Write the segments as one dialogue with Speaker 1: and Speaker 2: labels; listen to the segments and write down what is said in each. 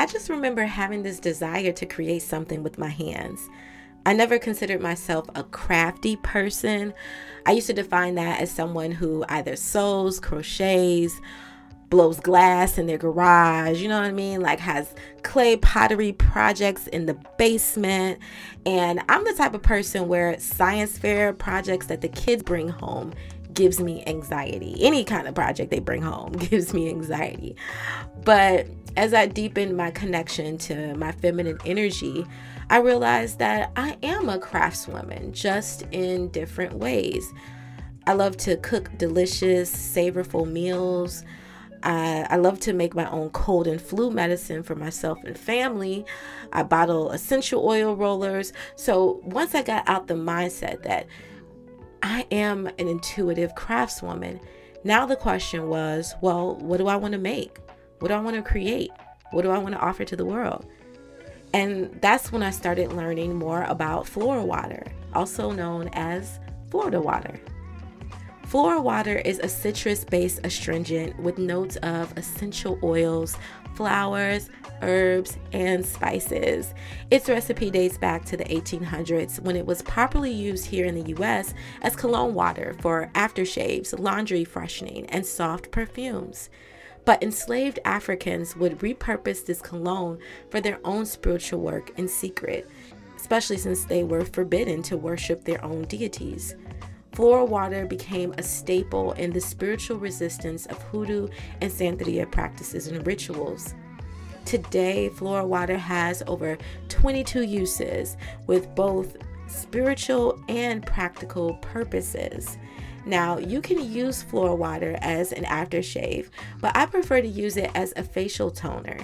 Speaker 1: I just remember having this desire to create something with my hands. I never considered myself a crafty person. I used to define that as someone who either sews, crochets, blows glass in their garage, you know what I mean? Like has clay pottery projects in the basement. And I'm the type of person where science fair projects that the kids bring home gives me anxiety. Any kind of project they bring home gives me anxiety. But as I deepened my connection to my feminine energy, I realized that I am a craftswoman just in different ways. I love to cook delicious, savorful meals. I, I love to make my own cold and flu medicine for myself and family. I bottle essential oil rollers. So once I got out the mindset that I am an intuitive craftswoman, now the question was well, what do I want to make? What do I want to create? What do I want to offer to the world? And that's when I started learning more about Flora water, also known as Florida water. Flora water is a citrus based astringent with notes of essential oils, flowers, herbs, and spices. Its recipe dates back to the 1800s when it was popularly used here in the US as cologne water for aftershaves, laundry freshening, and soft perfumes. But enslaved Africans would repurpose this cologne for their own spiritual work in secret, especially since they were forbidden to worship their own deities. Flora water became a staple in the spiritual resistance of hoodoo and Santeria practices and rituals. Today, Flora water has over 22 uses with both spiritual and practical purposes. Now, you can use Flora water as an aftershave, but I prefer to use it as a facial toner.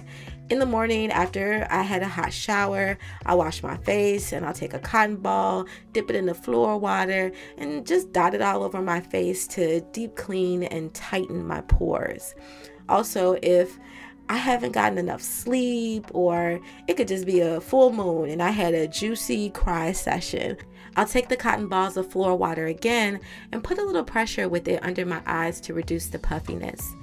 Speaker 1: In the morning, after I had a hot shower, I wash my face and I'll take a cotton ball, dip it in the Flora water, and just dot it all over my face to deep clean and tighten my pores. Also, if I haven't gotten enough sleep, or it could just be a full moon and I had a juicy cry session. I'll take the cotton balls of Flora water again and put a little pressure with it under my eyes to reduce the puffiness.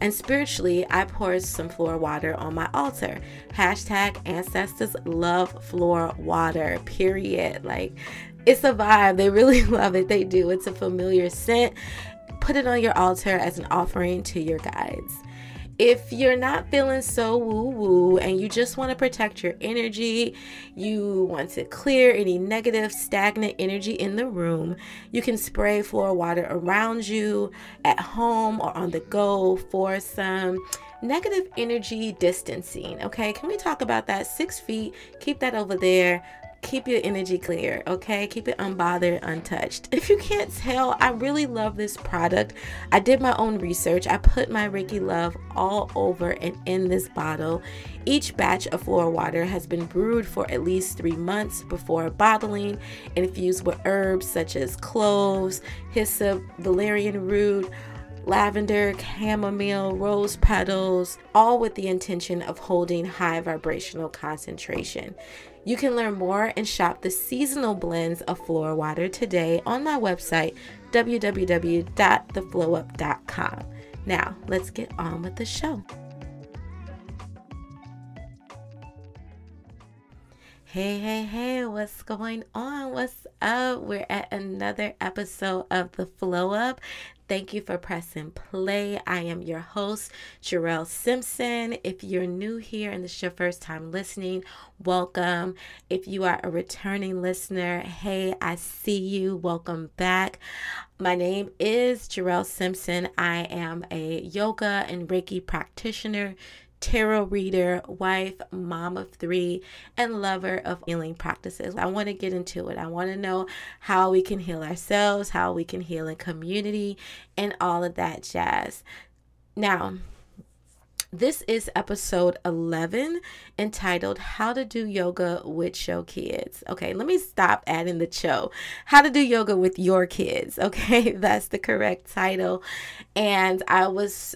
Speaker 1: And spiritually, I pour some Flora water on my altar. Hashtag ancestors love Flora water, period. Like, it's a vibe. They really love it. They do. It's a familiar scent. Put it on your altar as an offering to your guides. If you're not feeling so woo woo and you just want to protect your energy, you want to clear any negative, stagnant energy in the room, you can spray Flora water around you at home or on the go for some negative energy distancing. Okay, can we talk about that? Six feet, keep that over there keep your energy clear, okay? Keep it unbothered, untouched. If you can't tell, I really love this product. I did my own research. I put my Reiki love all over and in this bottle. Each batch of Flora water has been brewed for at least three months before bottling, infused with herbs such as cloves, hyssop, valerian root lavender, chamomile, rose petals, all with the intention of holding high vibrational concentration. You can learn more and shop the seasonal blends of Flora water today on my website, www.theflowup.com. Now, let's get on with the show. Hey, hey, hey, what's going on? What's up? We're at another episode of The Flow Up. Thank you for pressing play. I am your host, Jarrell Simpson. If you're new here and this is your first time listening, welcome. If you are a returning listener, hey, I see you. Welcome back. My name is Jarrell Simpson. I am a yoga and Reiki practitioner tarot reader, wife, mom of three, and lover of healing practices. I want to get into it. I want to know how we can heal ourselves, how we can heal in community, and all of that jazz. Now, this is episode 11 entitled How to Do Yoga with Your Kids. Okay, let me stop adding the show. How to Do Yoga with Your Kids. Okay, that's the correct title. And I was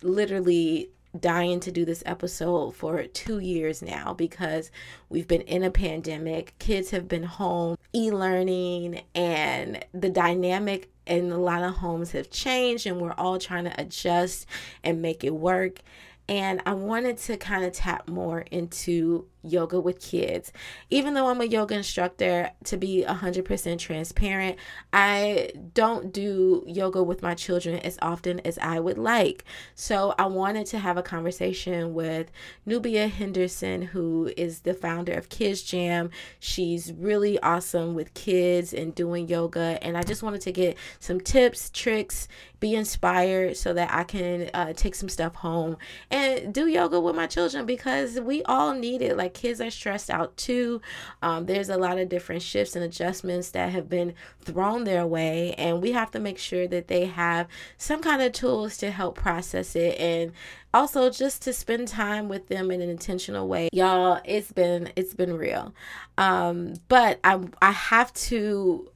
Speaker 1: literally dying to do this episode for two years now because we've been in a pandemic. Kids have been home, e learning, and the dynamic in a lot of homes have changed, and we're all trying to adjust and make it work. and I wanted to kind of tap more into yoga with kids. Even though I'm a yoga instructor, to be 100% transparent, I don't do yoga with my children as often as I would like. So I wanted to have a conversation with Nubia Henderson, who is the founder of Kids Jamm. She's really awesome with kids and doing yoga. And I just wanted to get some tips, tricks, be inspired so that I can uh, take some stuff home and do yoga with my children because we all need it. Like kids are stressed out too. Um, there's a lot of different shifts and adjustments that have been thrown their way, and we have to make sure that they have some kind of tools to help process it and also just to spend time with them in an intentional way y'all it's been it's been real um but i i have to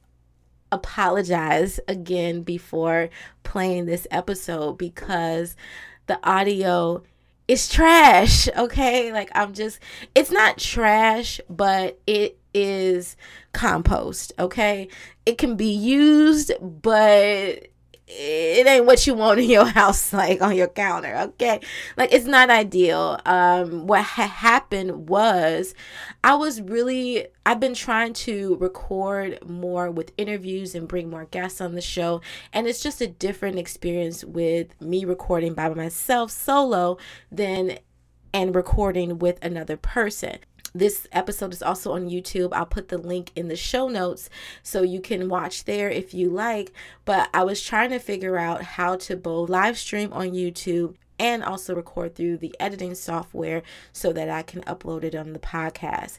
Speaker 1: apologize again before playing this episode because the audio is trash, okay? Like I'm just it's not trash, but it is compost, okay? It can be used, but it ain't what you want in your house like on your counter okay? Like it's not ideal. Um what ha- happened was i was really i've been trying to record more with interviews and bring more guests on the show and it's just a different experience with me recording by myself solo than and recording with another person this episode is also on YouTube. I'll put the link in the show notes so you can watch there if you like. But I was trying to figure out how to both live stream on YouTube and also record through the editing software so that I can upload it on the podcast.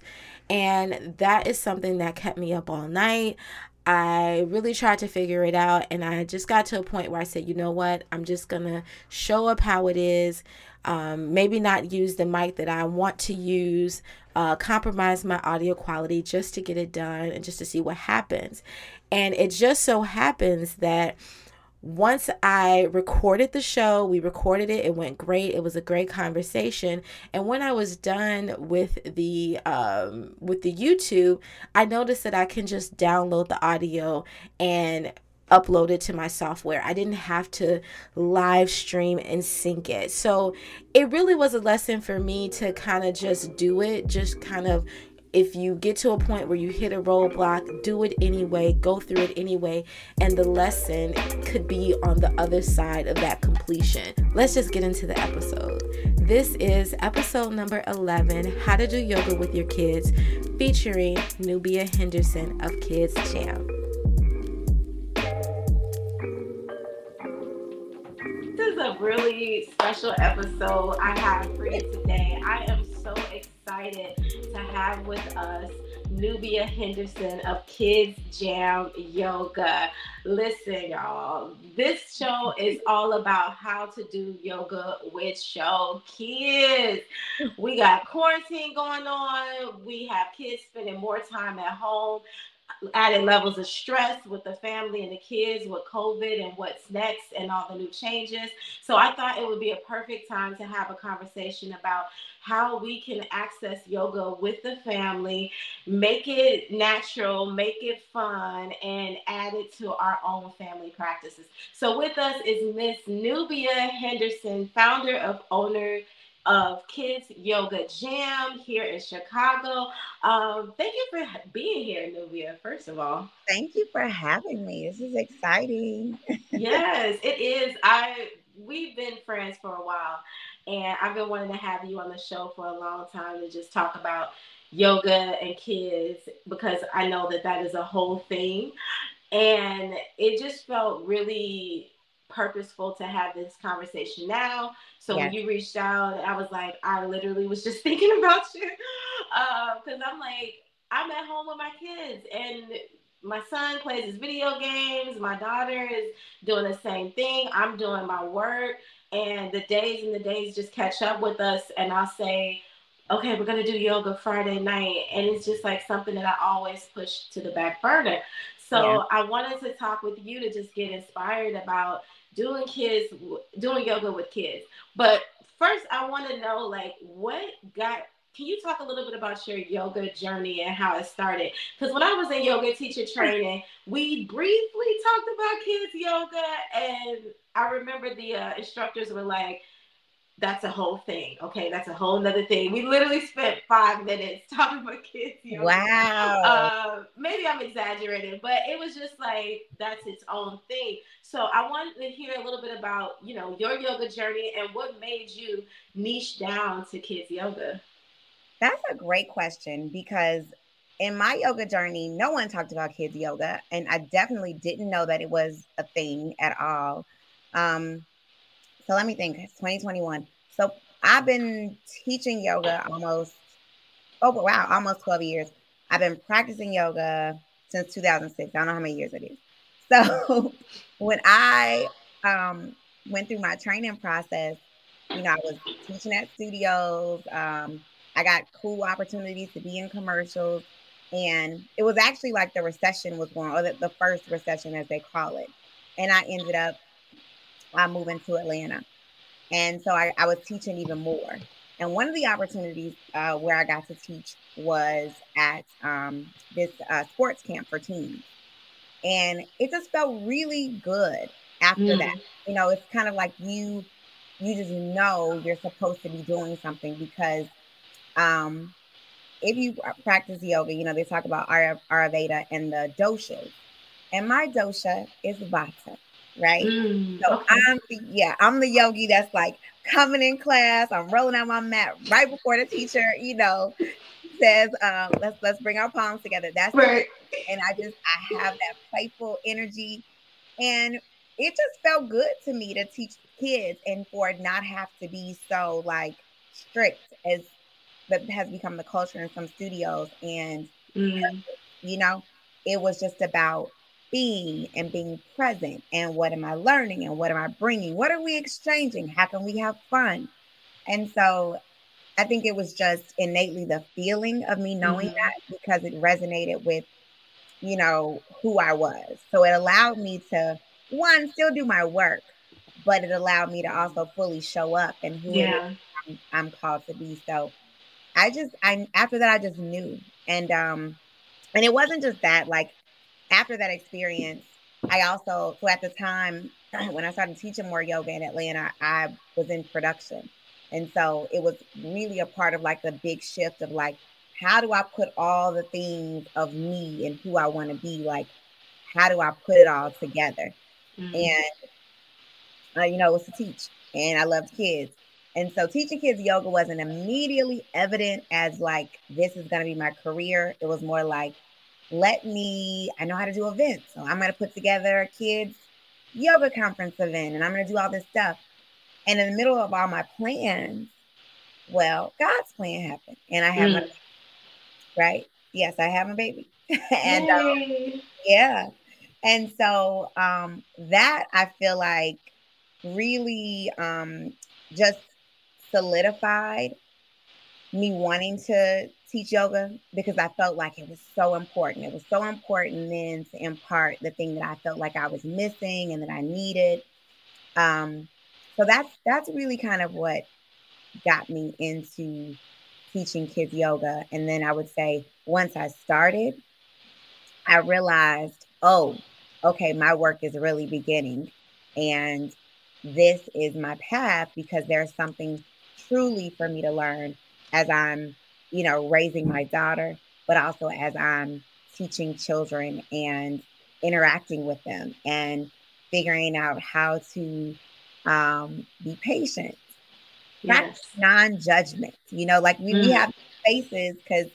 Speaker 1: And that is something that kept me up all night. I really tried to figure it out, and I just got to a point where I said, you know what, I'm just gonna show up how it is. Um, maybe not use the mic that I want to use, uh, compromise my audio quality just to get it done and just to see what happens. And it just so happens that once I recorded the show, we recorded it. It went great. It was a great conversation. And when I was done with the um, with the YouTube, I noticed that I can just download the audio and upload it to my software. I didn't have to live stream and sync it. So it really was a lesson for me to kind of just do it, just kind of if you get to a point where you hit a roadblock, do it anyway, go through it anyway, and the lesson could be on the other side of that completion. Let's just get into the episode. This is episode number 11 How to Do Yoga with Your Kids, featuring Nubia Henderson of Kids Jamm. A really special episode I have for you today. I am so excited to have with us Nubia Henderson of Kids Jamm Yoga. Listen, y'all, this show is all about how to do yoga with your kids. We got quarantine going on, we have kids spending more time at home added levels of stress with the family and the kids with COVID and what's next and all the new changes. So I thought it would be a perfect time to have a conversation about how we can access yoga with the family, make it natural, make it fun, and add it to our own family practices. So with us is Miss Nubia Henderson, founder of Owner of Kids Yoga Jam here in Chicago. Um, thank you for being here, Nubia, first of all.
Speaker 2: Thank you for having me. This is exciting.
Speaker 1: yes, it is. I we've been friends for a while and I've been wanting to have you on the show for a long time to just talk about yoga and kids because I know that that is a whole thing. And it just felt really purposeful to have this conversation now. So yes. when you reached out, I was like, I literally was just thinking about you because uh, I'm like, I'm at home with my kids and my son plays his video games. My daughter is doing the same thing. I'm doing my work. And the days and the days just catch up with us. And I'll say, okay, we're going to do yoga Friday night. And it's just like something that I always push to the back burner. So yeah. I wanted to talk with you to just get inspired about doing kids doing yoga with kids. But first i want to know like what got can you talk a little bit about your yoga journey and how it started? Because when i was in yoga teacher training we briefly talked about kids yoga and i remember the uh, instructors were like that's a whole thing. Okay, that's a whole nother thing. We literally spent five minutes talking about kids.
Speaker 2: Yoga. Wow.
Speaker 1: Uh, maybe I'm exaggerating, but it was just like that's its own thing. So I wanted to hear a little bit about you know your yoga journey and what made you niche down to kids yoga.
Speaker 2: That's a great question because in my yoga journey, no one talked about kids yoga, and I definitely didn't know that it was a thing at all. Um, so let me think. It's 2021. So I've been teaching yoga almost oh wow, almost 12 years. I've been practicing yoga since 2006. I don't know how many years it is. So when I um, went through my training process, you know, I was teaching at studios. Um, I got cool opportunities to be in commercials. And it was actually like the recession was going, or the, the first recession, as they call it. And I ended up uh, moving to Atlanta. And so I, I was teaching even more. And one of the opportunities uh, where I got to teach was at um, this uh, sports camp for teens. And it just felt really good after mm. that. You know, it's kind of like you you just know you're supposed to be doing something because um, if you practice yoga, you know, they talk about Ayurveda and the doshas. And my dosha is Vata, right? Mm, so okay. I'm the, yeah, I'm the yogi that's like coming in class, I'm rolling out my mat right before the teacher, you know, says, um, let's let's bring our palms together. That's right. And I just I have that playful energy. And it just felt good to me to teach kids and for it not have to be so like strict as that has become the culture in some studios. And, mm-hmm. you know, it was just about being and being present and what am I learning and what am I bringing? What are we exchanging? How can we have fun? And so I think it was just innately the feeling of me knowing mm-hmm. that because it resonated with, you know, who I was. So it allowed me to, one, still do my work, but it allowed me to also fully show up and who yeah. I'm, I'm called to be. So I just I after that I just knew. And um and it wasn't just that, like after that experience, I also so at the time when I started teaching more yoga in Atlanta, I was in production. And so it was really a part of like the big shift of like, how do I put all the things of me and who I want to be? Like, how do I put it all together? Mm-hmm. And, uh, you know, it was to teach. And I loved kids. And so teaching kids yoga wasn't immediately evident as like, this is going to be my career. It was more like, let me, I know how to do events. So I'm going to put together a kids yoga conference event and I'm going to do all this stuff. And in the middle of all my plans, well, God's plan happened. And I have mm. my, right? Yes, I have a baby. and um, yeah. And so um, that I feel like really um, just solidified me wanting to teach yoga because I felt like it was so important. It was so important then to impart the thing that I felt like I was missing and that I needed. Um, so that's that's really kind of what got me into teaching kids yoga. And then I would say once I started, I realized, oh, okay, my work is really beginning. And this is my path because there's something truly for me to learn as I'm, you know, raising my daughter, but also as I'm teaching children and interacting with them and figuring out how to um, be patient, yes. non judgment. You know, like we, mm. we have faces because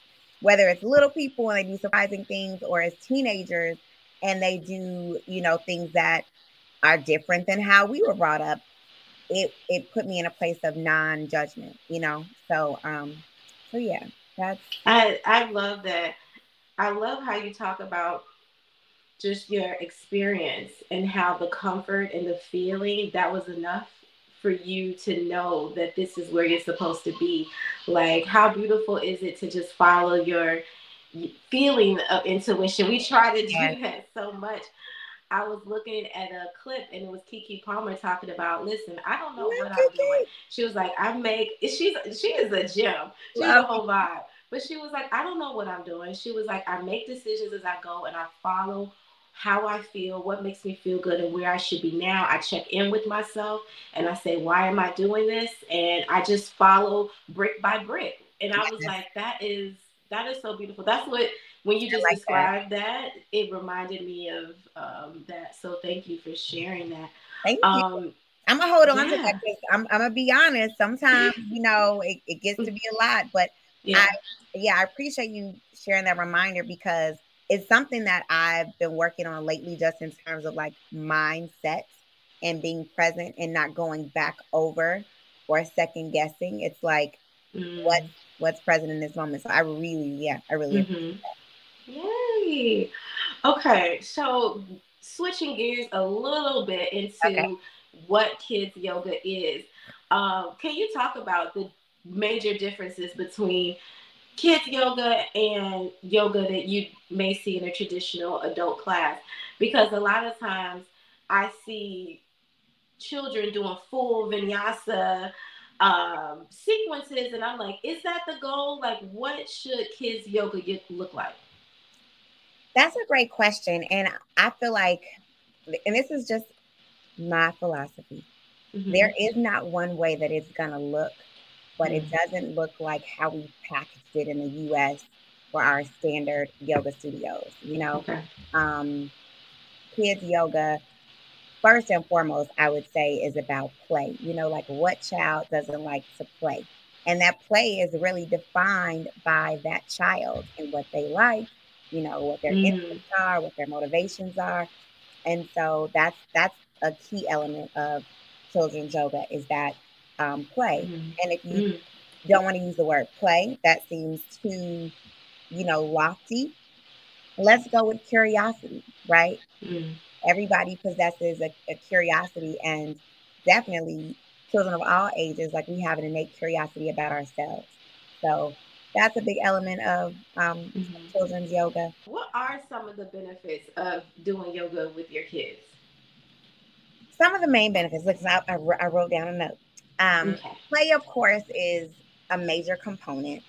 Speaker 2: whether it's little people and they do surprising things or as teenagers and they do, you know, things that are different than how we were brought up it it put me in a place of non-judgment you know so um so yeah that's
Speaker 1: i i love that. I love how you talk about just your experience and how the comfort and the feeling that was enough for you to know that this is where you're supposed to be. Like how beautiful is it to just follow your feeling of intuition? We try to do yes. that so much I was looking at a clip and it was Keke Palmer talking about, listen, I don't know what I'm doing. She was like, I make she's she is a gem. She's a whole vibe. But she was like, I don't know what I'm doing. She was like, I make decisions as I go and I follow how I feel, what makes me feel good, and where I should be now. I check in with myself and I say, why am I doing this? And I just follow brick by brick. And I was like, that is that is so beautiful. That's what when you just like described that. that. it reminded me of um, that. So thank you for sharing that.
Speaker 2: Thank um, you. I'm gonna hold on yeah. to that I'm, I'm gonna be honest. Sometimes you know it, it gets to be a lot, but yeah. I yeah I appreciate you sharing that reminder because it's something that I've been working on lately, just in terms of like mindset and being present and not going back over or second guessing. It's like mm. what what's present in this moment. So I really, yeah, I really.
Speaker 1: Mm-hmm. Yay! Okay, so switching gears a little bit into okay. what kids yoga is. Um, can you talk about the major differences between kids yoga and yoga that you may see in a traditional adult class because a lot of times I see children doing full vinyasa um, sequences, and I'm like, is that the goal? Like, what should kids yoga look like?
Speaker 2: That's a great question, and I feel like, and this is just my philosophy. Mm-hmm. There is not one way that it's gonna look but it mm. doesn't look like how we packaged it in the US for our standard yoga studios. You know, okay. um, kids yoga, first and foremost, I would say is about play. You know, like what child doesn't like to play? And that play is really defined by that child and what they like, you know, what their mm. interests are, what their motivations are. And so that's that's a key element of children's yoga is that um, play. Mm-hmm. And if you mm-hmm. don't want to use the word play, that seems too, you know, lofty. Let's go with curiosity, right? Mm-hmm. Everybody possesses a, a curiosity, and definitely children of all ages, like we have an innate curiosity about ourselves. So that's a big element of um, mm-hmm. children's yoga.
Speaker 1: What are some of the benefits of doing yoga with your kids?
Speaker 2: Some of the main benefits. Look, I, I, I wrote down a note. Um, okay. Play, of course, is a major component.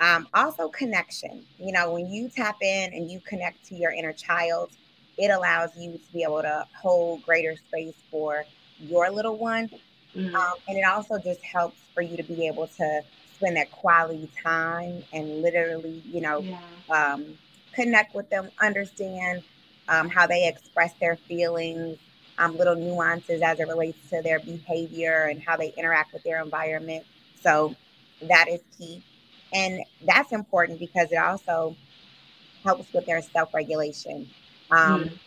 Speaker 2: Um, also, connection. You know, when you tap in and you connect to your inner child, it allows you to be able to hold greater space for your little one. Mm-hmm. Um, and it also just helps for you to be able to spend that quality time and literally, you know, yeah. um, connect with them, understand um, how they express their feelings, um, little nuances as it relates to their behavior and how they interact with their environment. So that is key. And that's important because it also helps with their self regulation. Um, mm.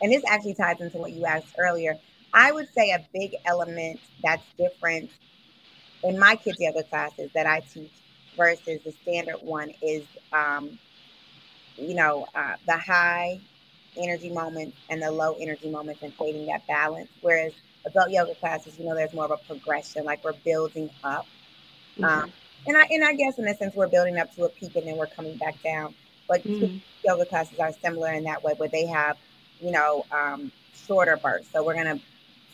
Speaker 2: And this actually ties into what you asked earlier. I would say a big element that's different in my kids' yoga classes that I teach versus the standard one is, um, you know, uh, the high energy moments and the low energy moments and creating that balance. Whereas adult yoga classes, you know, there's more of a progression, like we're building up. Mm-hmm. Um, and I and I guess in a sense we're building up to a peak and then we're coming back down. But mm-hmm. yoga classes are similar in that way, where they have, you know, um, shorter bursts. So we're gonna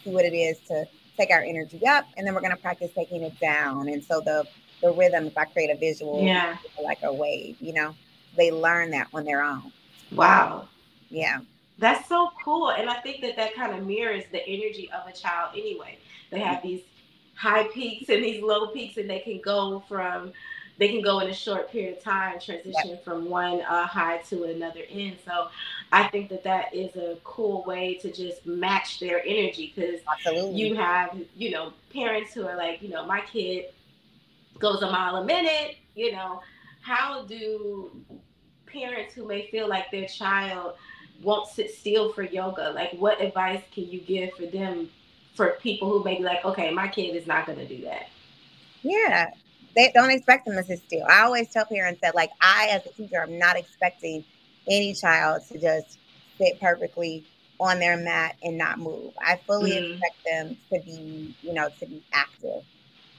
Speaker 2: see what it is to take our energy up, and then we're gonna practice taking it down. And so the the rhythm, if I create a visual, yeah, like a wave, you know, they learn that on their own.
Speaker 1: Wow.
Speaker 2: Yeah.
Speaker 1: That's so cool. And I think that that kind of mirrors the energy of a child anyway. They have these high peaks and these low peaks, and they can go from, they can go in a short period of time, transition from one uh, high to another end. So I think that that is a cool way to just match their energy because you have, you know, parents who are like, you know, my kid goes a mile a minute, you know, how do parents who may feel like their child won't sit still for yoga? Like what advice can you give for them for people who may be like okay my kid is not going to do that?
Speaker 2: Yeah they don't expect them to sit still i always tell parents that like i as a teacher i'm not expecting any child to just sit perfectly on their mat and not move i fully mm. expect them to be you know to be active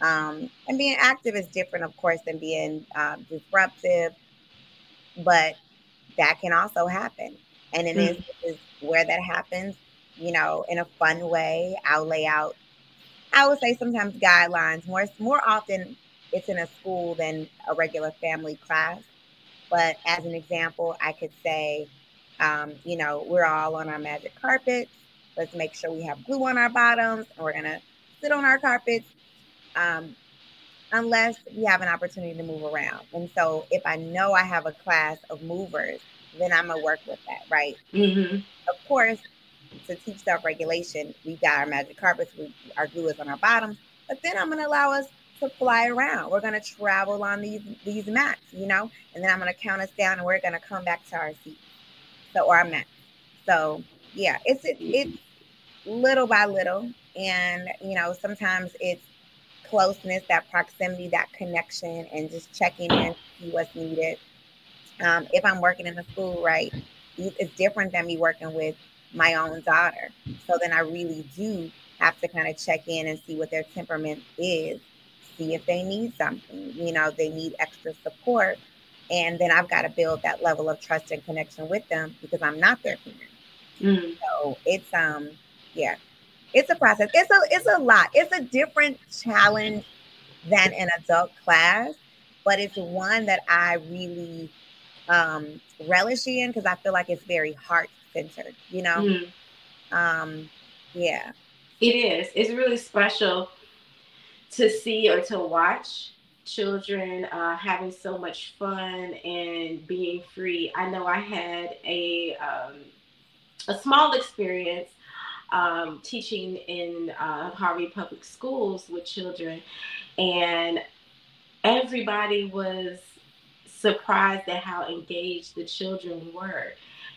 Speaker 2: um, and being active is different of course than being um, disruptive but that can also happen and in mm-hmm. instances where that happens, you know, in a fun way, I'll lay out, I would say sometimes guidelines. More more often it's in a school than a regular family class. But as an example, I could say, Um, you know, we're all on our magic carpets. Let's make sure we have glue on our bottoms and we're gonna sit on our carpets. Um, unless we have an opportunity to move around. And so if I know I have a class of movers, then I'm gonna work with that, right?
Speaker 1: Mm-hmm.
Speaker 2: Of course, to teach self-regulation, we got our magic carpets, we, our glue is on our bottoms, but then I'm gonna allow us to fly around. We're gonna travel on these these mats, you know, and then I'm gonna count us down and we're gonna come back to our seat. So or our mat. So yeah, it's it, it's little by little. And you know, sometimes it's closeness, that proximity, that connection, and just checking in, see what's needed. Um, if I'm working in a school, right, it's different than me working with my own daughter. So then I really do have to kind of check in and see what their temperament is, see if they need something. You know, they need extra support. And then I've got to build that level of trust and connection with them because I'm not their parent.
Speaker 1: Mm.
Speaker 2: So it's um, yeah, it's a process. It's a it's a lot. It's a different challenge than an adult class, but it's one that I really um relish in because I feel like it's very heart centered, you know?
Speaker 1: Mm.
Speaker 2: Um, yeah.
Speaker 1: It is. It's really special to see or to watch children uh, having so much fun and being free. I know I had a um, a small experience um, teaching in uh, Harvey Public Schools with children, and everybody was surprised at how engaged the children were.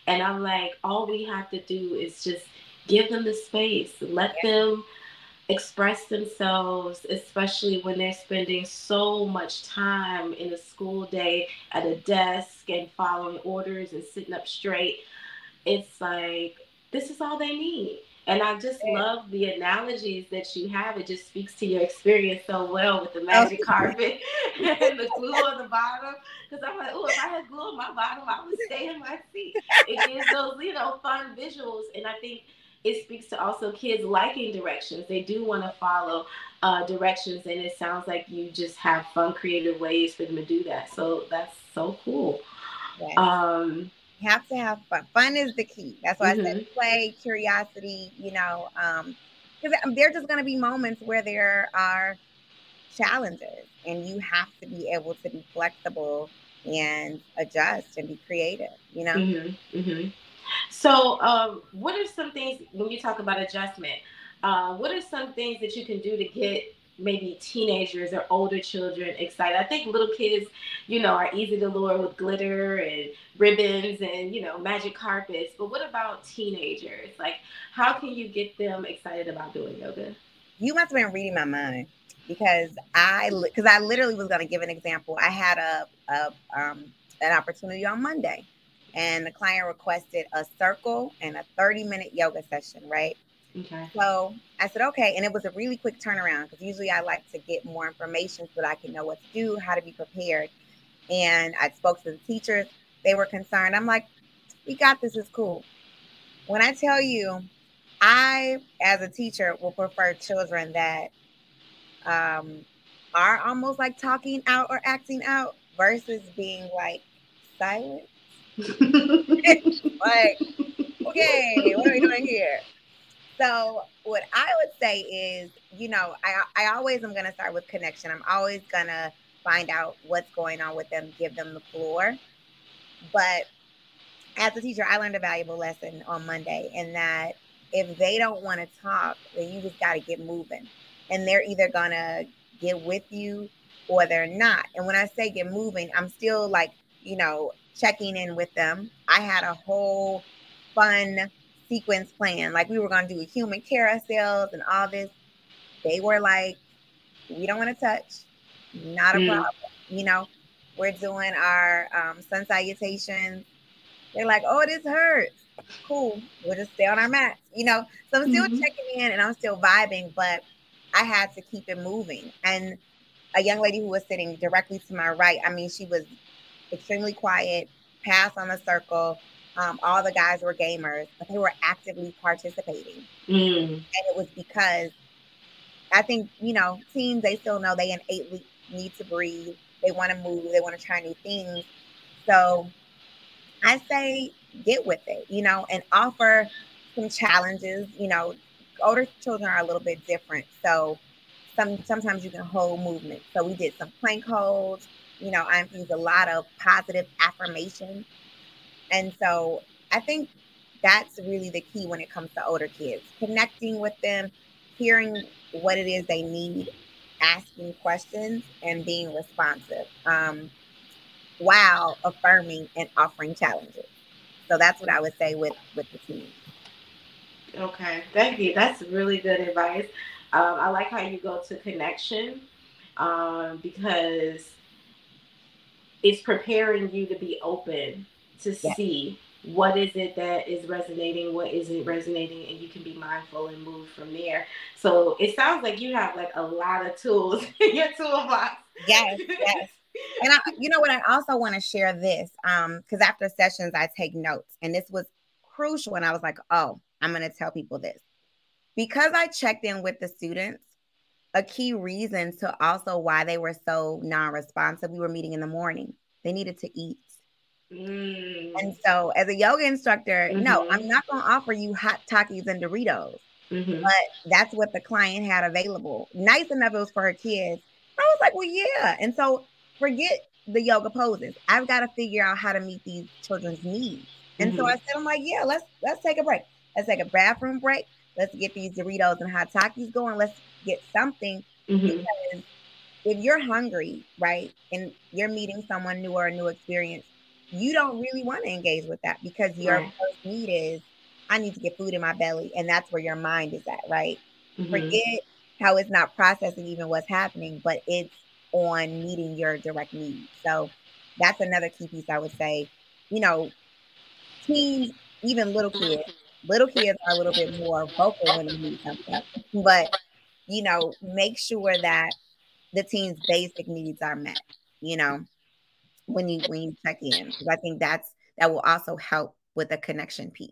Speaker 1: And I'm like, all we have to do is just give them the space, let yeah. them express themselves, especially when they're spending so much time in a school day at a desk and following orders and sitting up straight. It's like, this is all they need. And I just love the analogies that you have. It just speaks to your experience so well with the oh, magic oh. carpet and the glue on the bottom. Because I'm like, oh, if I had glue on my bottom, I would stay in my seat. It gives those, you know, fun visuals. And I think it speaks to also kids liking directions. They do want to follow uh, directions. And it sounds like you just have fun, creative ways for them to do that. So that's so cool.
Speaker 2: Yes. Um, have to have fun. Fun is the key. That's why mm-hmm. I said mm-hmm. play, curiosity, you know, um, because there are just going to be moments where there are challenges and you have to be able to be flexible and adjust and be creative, you know?
Speaker 1: Mm-hmm. Mm-hmm. So, um, what are some things when you talk about adjustment? Uh, what are some things that you can do to get maybe teenagers or older children excited. I think little kids, you know, are easy to lure with glitter and ribbons and, you know, magic carpets. But what about teenagers? Like, how can you get them excited about doing yoga?
Speaker 2: You must have been reading my mind because I, because I literally was going to give an example. I had a, a um, an opportunity on Monday and the client requested a circle and a 30 minute yoga session, right?
Speaker 1: Okay.
Speaker 2: So I said, okay. And it was a really quick turnaround because usually I like to get more information so that I can know what to do, how to be prepared. And I spoke to the teachers. They were concerned. I'm like, we got this. It's cool. When I tell you, I, as a teacher, will prefer children that um, are almost like talking out or acting out versus being like silent. like, okay, what are we doing here? So what I would say is, you know, I I always am gonna start with connection. I'm always gonna find out what's going on with them, give them the floor. But as a teacher, I learned a valuable lesson on Monday in that if they don't want to talk, then you just got to get moving. And they're either going to get with you or they're not. And when I say get moving, I'm still like, you know, checking in with them. I had a whole fun sequence plan. Like we were going to do a human carousels and all this. They were like, we don't want to touch. Not a mm. problem. You know, we're doing our um, sun salutations. They're like, oh, this hurts. Cool. We'll just stay on our mats. You know, so I'm still mm-hmm. checking in and I'm still vibing, but I had to keep it moving. And a young lady who was sitting directly to my right, I mean, she was extremely quiet, pass on the circle, um, all the guys were gamers, but they were actively participating.
Speaker 1: Mm.
Speaker 2: And it was because I think, you know, teens, they still know they innately need to breathe. They want to move. They want to try new things. So I say get with it, you know, and offer some challenges. You know, older children are a little bit different. So some sometimes you can hold movement. So we did some plank holds. You know, I infused a lot of positive affirmation. And so I think that's really the key when it comes to older kids connecting with them, hearing what it is they need, asking questions, and being responsive um, while affirming and offering challenges. So that's what I would say with with the team.
Speaker 1: Okay, thank you. That's really good advice. Um, I like how you go to connection um, because it's preparing you to be open to yeah. see what is it that is resonating, what isn't resonating, and you can be mindful and move from there. So it sounds like you have like a lot of tools in your toolbox.
Speaker 2: Yes, yes. And I, you know what? I also want to share this um because after sessions I take notes, and this was crucial. And I was like, oh, I'm going to tell people this because I checked in with the students. A key reason to also why they were so non-responsive. We were meeting in the morning. They needed to eat Mm. And so, as a yoga instructor, mm-hmm. no, I'm not going to offer you hot Takis and Doritos. Mm-hmm. But that's what the client had available. Nice enough it was for her kids. I was like, well, yeah. And so, forget the yoga poses. I've got to figure out how to meet these children's needs. And mm-hmm. so I said, I'm like, yeah, let's let's take a break. Let's take a bathroom break. Let's get these Doritos and hot Takis going. Let's get something mm-hmm. because if you're hungry, right, and you're meeting someone new or a new experience, you don't really want to engage with that because your right. first need is I need to get food in my belly, and that's where your mind is at, right? Mm-hmm. Forget how it's not processing even what's happening, but it's on meeting your direct needs. So that's another key piece I would say. You know, teens, even little kids, little kids are a little bit more vocal when they need something, but you know, make sure that the team's basic needs are met. You know, when you when you check in because I think that's that will also help with the connection piece.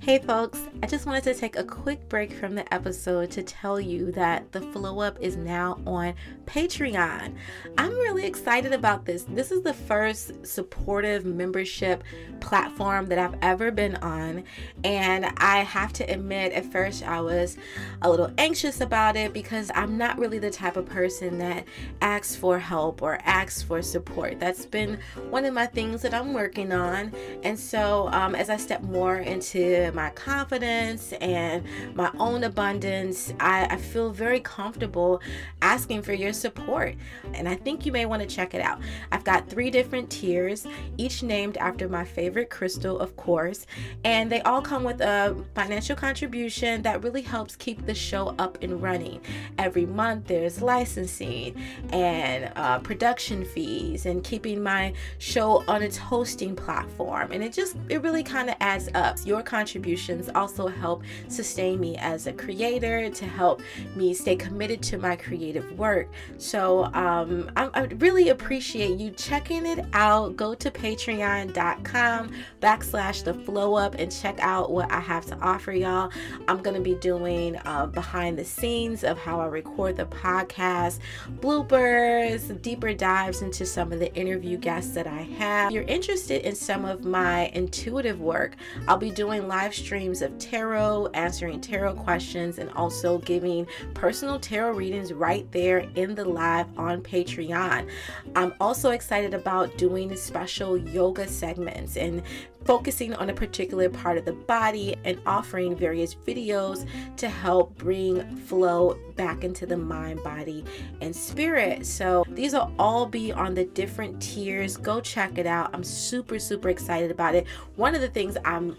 Speaker 1: Hey folks, I just wanted to take a quick break from the episode to tell you that the Flow Up is now on Patreon. I'm really excited about this. This is the first supportive membership platform that I've ever been on, and I have to admit, at first I was a little anxious about it because I'm not really the type of person that asks for help or asks for support. That's been one of my things that I'm working on, and so um, as I step more into into my confidence and my own abundance, I, I feel very comfortable asking for your support. And I think you may want to check it out. I've got three different tiers, each named after my favorite crystal, of course. And they all come with a financial contribution that really helps keep the show up and running. Every month, there's licensing and uh, production fees and keeping my show on its hosting platform. And it just, it really kind of adds up. Your contributions also help sustain me as a creator, to help me stay committed to my creative work. So um, I, I really appreciate you checking it out. Go to patreon.com backslash the flow up and check out what I have to offer y'all. I'm going to be doing uh, behind the scenes of how I record the podcast, bloopers, deeper dives into some of the interview guests that I have. If you're interested in some of my intuitive work, I'll be doing live streams of tarot, answering tarot questions, and also giving personal tarot readings right there in the live on Patreon. I'm also excited about doing special yoga segments and focusing on a particular part of the body and offering various videos to help bring flow back into the mind, body, and spirit. So these will all be on the different tiers. Go check it out. I'm super, super excited about it. One of the things I'm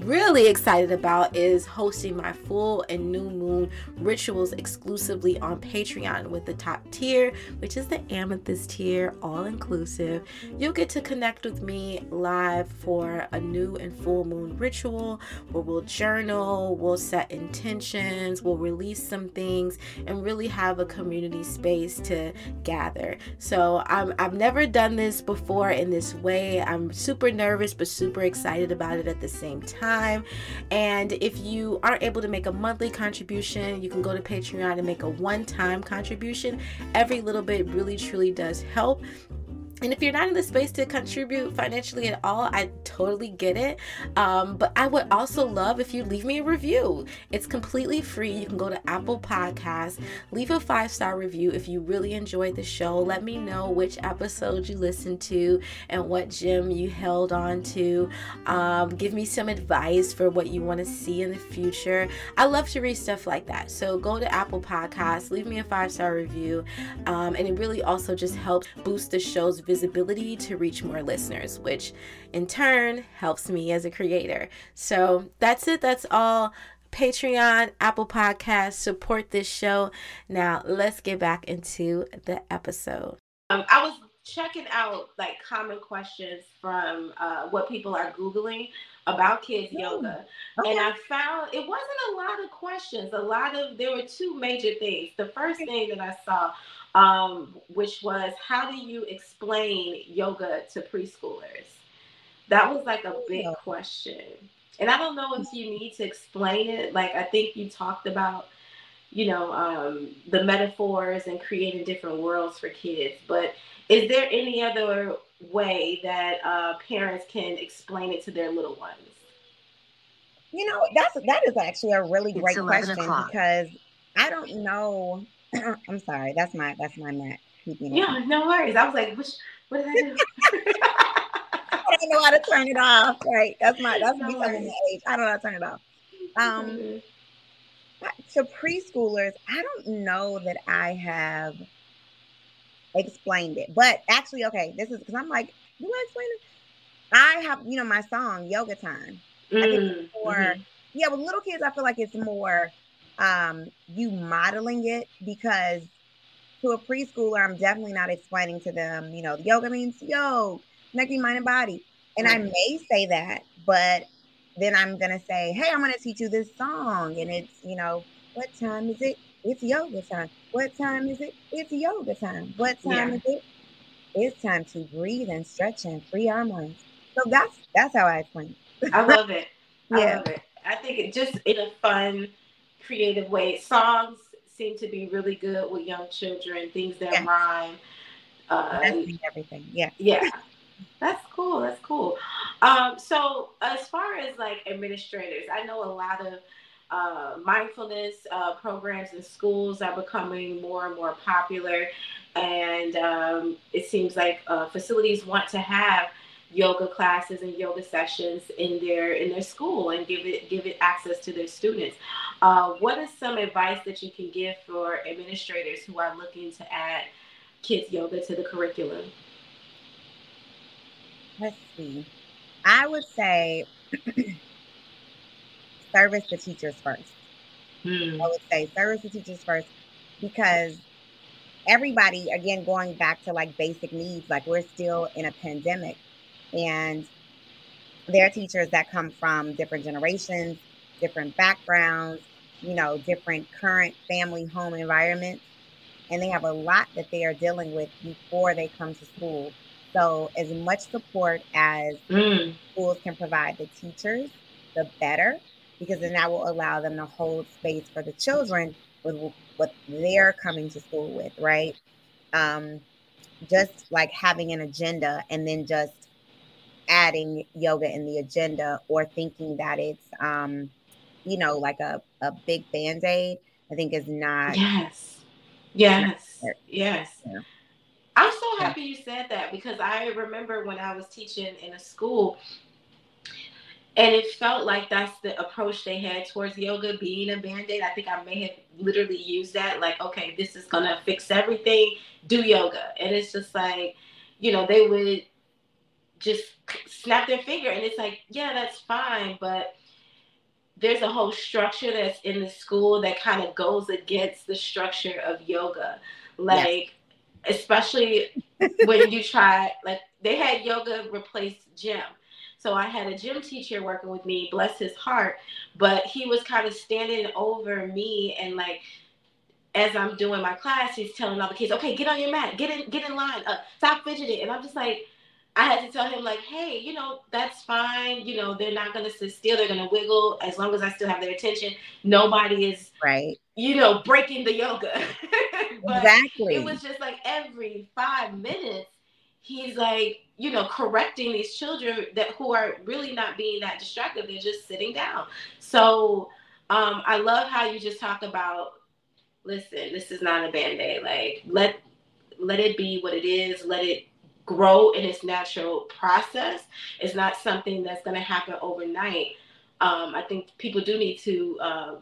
Speaker 1: really excited about is hosting my full and new moon rituals exclusively on Patreon with the top tier, which is the amethyst tier, all inclusive. You'll get to connect with me live for a new and full moon ritual where we'll journal, we'll set intentions, we'll release some things, and really have a community space to gather. So I'm, I've never done this before in this way. I'm super nervous, but super excited about it at the same time time. And if you aren't able to make a monthly contribution, you can go to Patreon and make a one time contribution. Every little bit really truly does help. And if you're not in the space to contribute financially at all, I totally get it. Um, but I would also love if you leave me a review. It's completely free. You can go to Apple Podcasts, leave a five star review if you really enjoyed the show. Let me know which episode you listened to and what gem you held on to. Um, give me some advice for what you want to see in the future. I love to read stuff like that. So go to Apple Podcasts, leave me a five star review. Um, and it really also just helps boost the show's visibility to reach more listeners, which in turn helps me as a creator. So that's it. That's all. Patreon, Apple Podcasts, support this show. Now, let's get back into the episode. Um, I was checking out like common questions from uh, what people are Googling about kids mm. yoga. Okay. And I found it wasn't a lot of questions. A lot of, there were two major things. The first thing that I saw um, which was how do you explain yoga to preschoolers? That was like a big question. And I don't know if you need to explain it. Like, I think you talked about, you know, um, the metaphors and creating different worlds for kids. But is there any other way that uh, parents can explain it to their little ones?
Speaker 2: You know, that's that is actually a really great question o'clock. because I don't know I'm sorry. That's my that's my Mac.
Speaker 1: Yeah, no worries. I was like, which what did I do?
Speaker 2: I don't know how to turn it off. Right. That's my that's no because of my age. I don't know how to turn it off. Um mm-hmm. to preschoolers, I don't know that I have explained it. But actually, okay, this is because I'm like, do I explain it? I have, you know, my song, Yoga Time. Mm, I think mm, more, mm-hmm. yeah, with little kids, I feel like it's more um, you modeling it because to a preschooler, I'm definitely not explaining to them, you know, yoga means yo, connecting mind and body. And I may say that, but then I'm gonna say, hey, I'm gonna teach you this song, and it's, you know, what time is it? It's yoga time. What time is it? It's yoga time. What time yeah. is it? It's time to breathe and stretch and free our minds. So that's that's how I explain.
Speaker 1: I love it. I yeah. love it. I think it just in a fun, creative way. Songs seem to be really good with young children, things that yeah. rhyme.
Speaker 2: Uh, everything. Yeah.
Speaker 1: Yeah. That's cool. That's cool. Um, so as far as like administrators, I know a lot of uh, mindfulness uh, programs in schools are becoming more and more popular, and um, it seems like uh, facilities want to have yoga classes and yoga sessions in their in their school and give it give it access to their students. Uh, what is some advice that you can give for administrators who are looking to add kids yoga to the curriculum?
Speaker 2: Let's see. I would say service the teachers first. Hmm. I would say service the teachers first because everybody, again, going back to like basic needs, like we're still in a pandemic and there are teachers that come from different generations, different backgrounds, you know, different current family home environments. And they have a lot that they are dealing with before they come to school. So, as much support as mm. schools can provide the teachers, the better, because then that will allow them to hold space for the children with what they're coming to school with, right? Um, just like having an agenda and then just adding yoga in the agenda or thinking that it's um you know like a, a big band-aid i think is not
Speaker 1: yes. Yes. Yes. Yeah. i'm so happy you said that because i remember when i was teaching in a school and it felt like that's the approach they had towards yoga being a band-aid. I think i may have literally used that like okay this is gonna fix everything do yoga. And it's just like you know they would just snap their finger and it's like yeah that's fine but there's a whole structure that's in the school that kind of goes against the structure of yoga. Like yes. especially when you try like they had yoga replace gym so I had a gym teacher working with me, bless his heart, but he was kind of standing over me and like as I'm doing my class, he's telling all the kids, "Okay, get on your mat, get in, get in line, uh, stop fidgeting." And I'm just like, I had to tell him like, hey, you know, that's fine. You know, they're not gonna sit still. They're gonna wiggle as long as I still have their attention. Nobody is
Speaker 2: right.
Speaker 1: You know, breaking the yoga.
Speaker 2: exactly.
Speaker 1: It was just like every five minutes, he's like you know correcting these children that who are really not being that distracted. They're just sitting down. So um, i love how you just talk about listen this is not a band-aid. Like let let it be what it is. Let it grow in its natural process. It's not something that's going to happen overnight. Um, i think people do need to uh,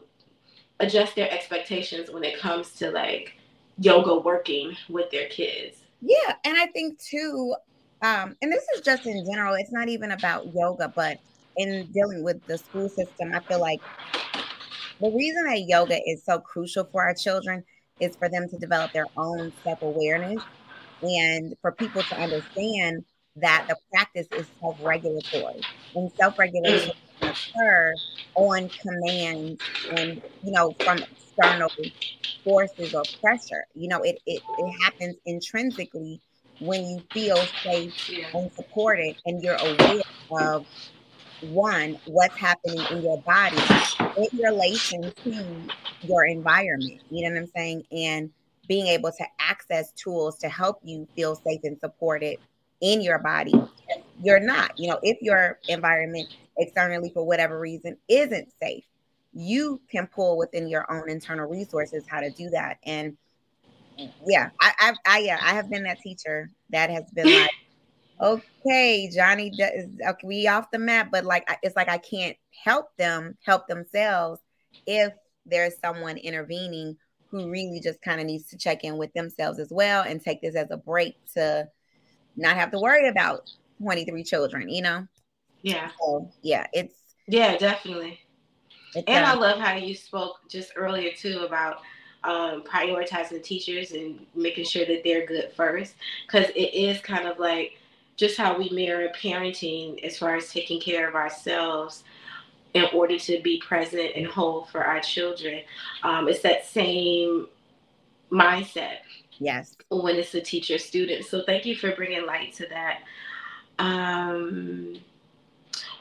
Speaker 1: adjust their expectations when it comes to like yoga working with their kids
Speaker 2: yeah, and I think too, um, and this is just in general, it's not even about yoga, but in dealing with the school system, I feel like the reason that yoga is so crucial for our children is for them to develop their own self awareness and for people to understand that the practice is self regulatory and self regulation occur on command and you know from external forces or pressure. You know, it it, it happens intrinsically when you feel safe yeah. and supported and you're aware of one, what's happening in your body in relation to your environment. You know what I'm saying? And being able to access tools to help you feel safe and supported in your body. You're not, you know, if your environment externally for whatever reason isn't safe, you can pull within your own internal resources how to do that. And yeah, I, I, I yeah, I have been that teacher that has been like, okay, Johnny does okay, we off the map, but like it's like I can't help them help themselves if there's someone intervening who really just kind of needs to check in with themselves as well and take this as a break to not have to worry about 23 children, you know?
Speaker 1: Yeah.
Speaker 2: So, yeah, it's
Speaker 1: yeah, definitely. It's, and uh, I love how you spoke just earlier too about um, prioritizing teachers and making sure that they're good first, because it is kind of like just how we mirror parenting as far as taking care of ourselves in order to be present and whole for our children. Um, it's that same mindset.
Speaker 2: Yes.
Speaker 1: When it's a teacher student. So thank you for bringing light to that. Um,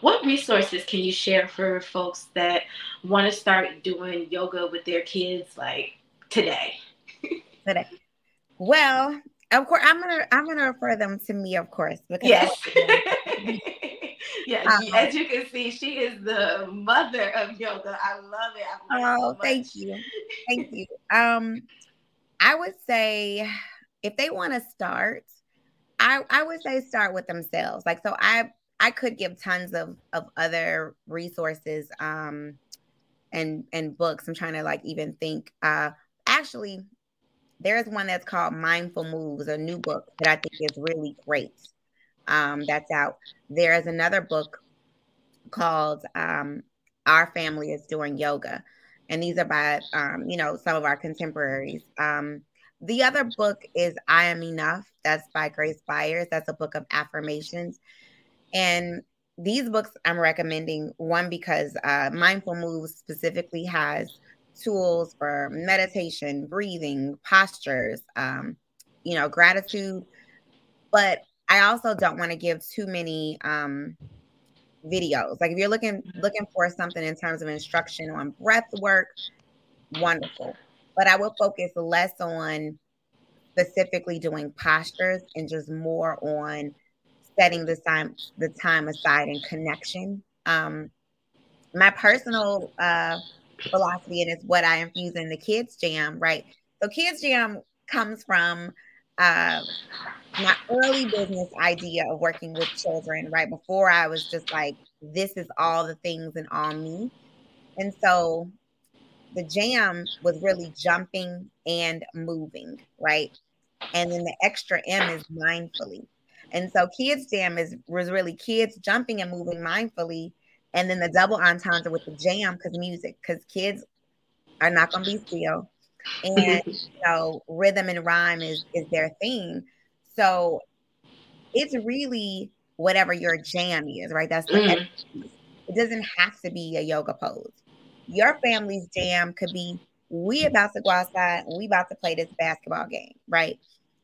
Speaker 1: what resources can you share for folks that want to start doing yoga with their kids like today?
Speaker 2: today. Well, of course, I'm gonna I'm gonna refer them to me, of course.
Speaker 1: Because yes. yeah, um, as you can see, she is the mother of yoga. I love it.
Speaker 2: I oh, so thank you, thank you. Um, I would say if they want to start, I I would say start with themselves. Like so, I I could give tons of of other resources um and and books. I'm trying to like even think. Uh actually there's one that's called Mindful Moves, a new book that I think is really great. Um, that's out. There is another book called um, Our Family is Doing Yoga. And these are by, um, you know, some of our contemporaries. Um, the other book is I Am Enough. That's by Grace Byers. That's a book of affirmations. And these books I'm recommending one because uh, Mindful Moves specifically has tools for meditation, breathing, postures, um, you know, gratitude. But I also don't want to give too many um, videos. Like if you're looking looking for something in terms of instruction on breath work, wonderful. But I will focus less on specifically doing postures and just more on setting the time the time aside and connection. Um, my personal uh, philosophy and it's what I infuse in the Kids Jamm, right? So Kids Jamm comes from uh, my early business idea of working with children, right? Before I was just like, this is all the things and all me. And so the jam was really jumping and moving, right? And then the extra M is mindfully. And so Kids Jamm is was really kids jumping and moving mindfully. And then the double entendre with the jam because music, because kids are not gonna be still. And you know, rhythm and rhyme is is their thing. So it's really whatever your jam is, right? That's the mm. it doesn't have to be a yoga pose. Your family's jam could be we about to go outside we about to play this basketball game, right?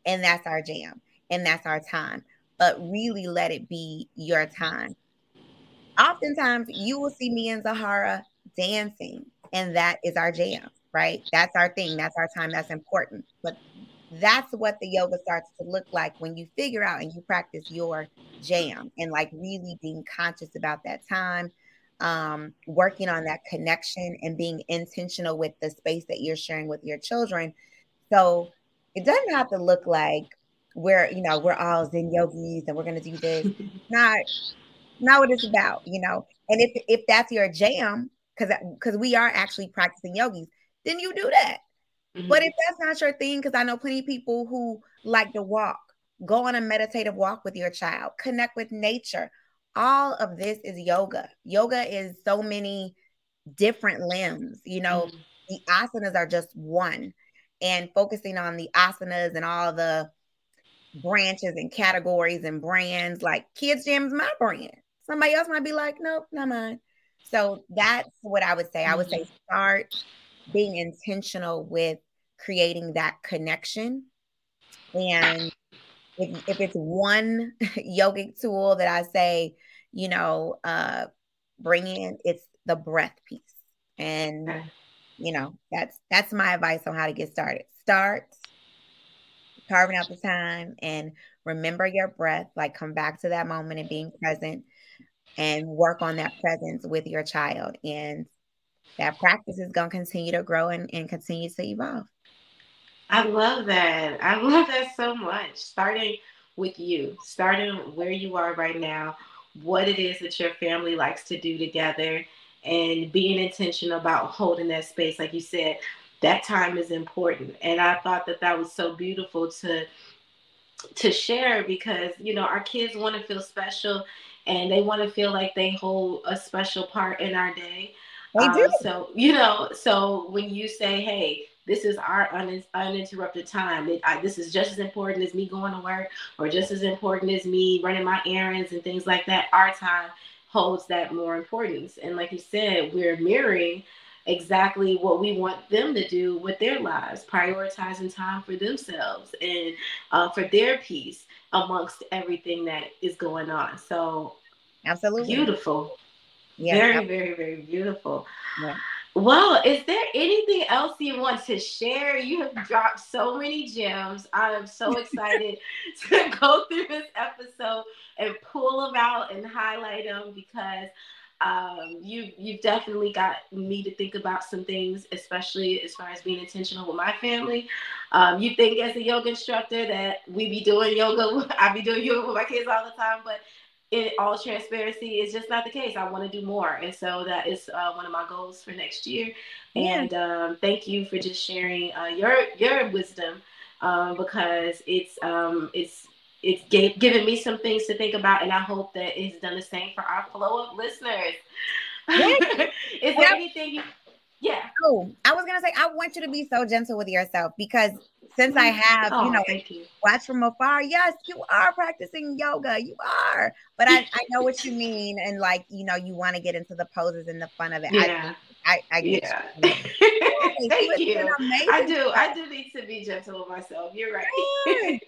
Speaker 2: And that's our jam and that's our time but really let it be your time. Oftentimes, you will see me and Zahara dancing, and that is our jam, right? That's our thing. That's our time. That's important. But that's what the yoga starts to look like when you figure out and you practice your jam and like really being conscious about that time um, working on that connection and being intentional with the space that you're sharing with your children so it doesn't have to look like we're you know we're all zen yogis and we're going to do this not not what it's about you know and if if that's your jam because because we are actually practicing yogis then you do that Mm-hmm. But if that's not your thing, because I know plenty of people who like to walk, go on a meditative walk with your child, connect with nature. All of this is yoga. Yoga is so many different limbs. You know, mm-hmm. the asanas are just one, and focusing on the asanas and all the branches and categories and brands. Like Kids Jamm is my brand. Somebody else might be like, nope, not mine. So that's what I would say. I would say mm-hmm. start being intentional with creating that connection. And if, if it's one yogic tool that I say, you know, uh, bring in, it's the breath piece. And, you know, that's that's my advice on how to get started. Start carving out the time and remember your breath, like come back to that moment and being present and work on that presence with your child. And that practice is going to continue to grow and, and continue to evolve.
Speaker 1: I love that. I love that so much. Starting with you, starting where you are right now, what it is that your family likes to do together, and being intentional about holding that space. Like you said, that time is important. And I thought that that was so beautiful to to share because you know our kids want to feel special and they want to feel like they hold a special part in our day they um, do. So, you know, so when you say, hey, this is our un- uninterrupted time. It, I, this is just as important as me going to work or just as important as me running my errands and things like that. Our time holds that more importance. And like you said, we're mirroring exactly what we want them to do with their lives, prioritizing time for themselves and uh, for their peace amongst everything that is going on. So,
Speaker 2: absolutely
Speaker 1: beautiful. Yeah. Very, very, very beautiful. Yeah. Well, is there anything else you want to share? You have dropped so many gems. I am so excited to go through this episode and pull them out and highlight them because um, you you've definitely got me to think about some things, especially as far as being intentional with my family. Um, you think as a yoga instructor that we be doing yoga, I be doing yoga with my kids all the time, but in all transparency, it's just not the case. I want to do more, and so that is uh, one of my goals for next year. Yeah. And um, thank you for just sharing uh, your your wisdom um, because it's um, it's it's gave, given me some things to think about, and I hope that it's done the same for our Flow Up listeners. Yeah. is there anything? You, yeah.
Speaker 2: Oh, I was gonna say I want you to be so gentle with yourself because since I have, oh, you know, you. watch from afar, yes, you are practicing yoga. You are. But I, I know what you mean. And like, you know, you want to get into the poses and the fun of it.
Speaker 1: Yeah.
Speaker 2: I, I, I
Speaker 1: yeah. You. Thank you. I do. I do need to be gentle with myself. You're right. Yeah.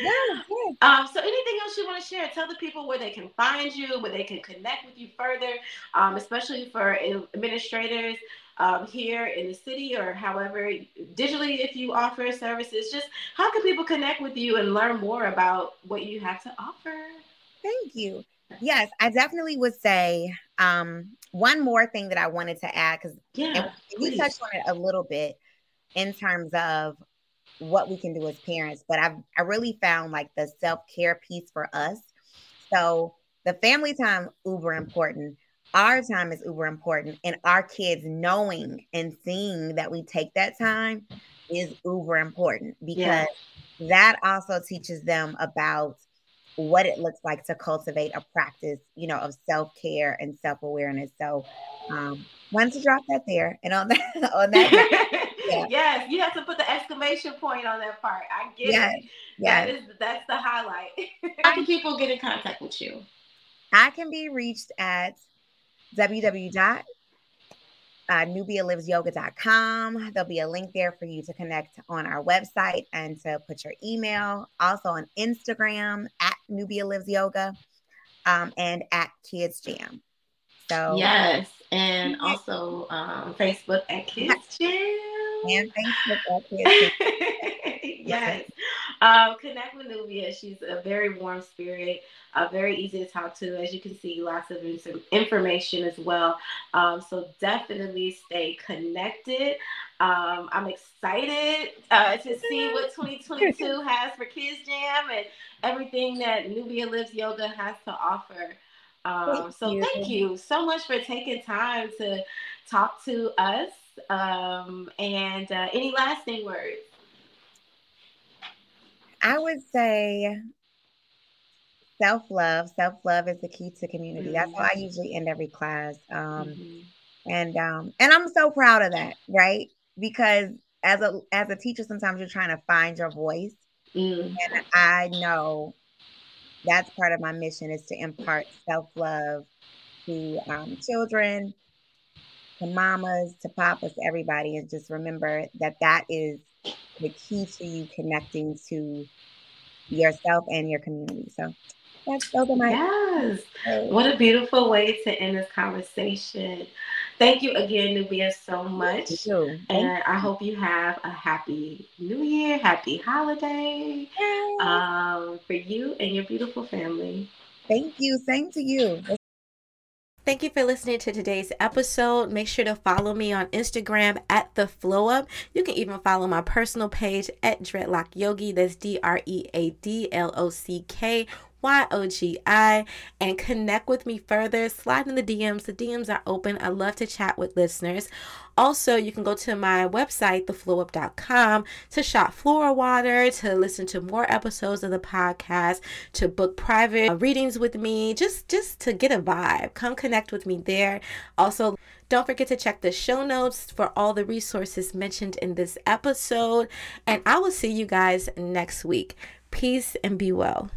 Speaker 1: yeah, Um, so anything else you want to share? Tell the people where they can find you, where they can connect with you further, um, especially for administrators um, here in the city or however digitally if you offer services just how can people connect with you and learn more about what you have to offer?
Speaker 2: Thank you. Yes i definitely would say um, one more thing that i wanted to add because
Speaker 1: yeah,
Speaker 2: we touched on it a little bit in terms of what we can do as parents but i've i really found like the self-care piece for us. So the family time uber important our time is uber important and our kids knowing and seeing that we take that time is uber important because yeah. that also teaches them about what it looks like to cultivate a practice you know of self-care and self-awareness so um wanted to drop that there and on that on that
Speaker 1: yeah. yes you have to put the exclamation point on that part i get yes. it yes. that is that's the highlight how can people get in contact with you
Speaker 2: i can be reached at www.nubialivesyoga.com. There'll be a link there for you to connect on our website and to put your email. Also on Instagram at Nubia Lives Yoga um, and at Kids Jamm.
Speaker 1: So yes, and also um, Facebook at Kids Jamm.
Speaker 2: And Facebook.
Speaker 3: yes. Um, connect with Nubia. She's a very warm spirit, uh, very easy to talk to. As you can see, lots of information as well. Um, so definitely stay connected. Um, I'm excited uh, to see what 2022 has for Kids Jamm and everything that Nubia Lives Yoga has to offer. Um, so you. thank you so much for taking time to talk to us. Um, and uh, any lasting words?
Speaker 2: I would say self love. Self love is the key to community. Mm-hmm. That's how I usually end every class. Um, mm-hmm. And um, and I'm so proud of that, right? Because as a as a teacher, sometimes you're trying to find your voice, mm-hmm. and I know that's part of my mission is to impart self love to um, children, to mamas, to papas, everybody, and just remember that that is the key to you connecting to yourself and your community. So that's those are my
Speaker 3: yes. What a beautiful way to end this conversation. Thank you again, Nubia, so much. And I hope you have a happy new year, happy holiday um, for you and your beautiful family.
Speaker 2: Thank you. Same to you.
Speaker 1: Thank you for listening to today's episode. Make sure to follow me on Instagram at the flow up. You can even follow my personal page at Dreadlock Yogi. That's D R E A D L O C K Y O G I and connect with me further. Slide in the DMs. The DMs are open. I love to chat with listeners. Also, you can go to my website, theflowup.com, to shop Flora Water, to listen to more episodes of the podcast, to book private uh, readings with me, just just to get a vibe. Come connect with me there. Also, don't forget to check the show notes for all the resources mentioned in this episode. And I will see you guys next week. Peace and be well.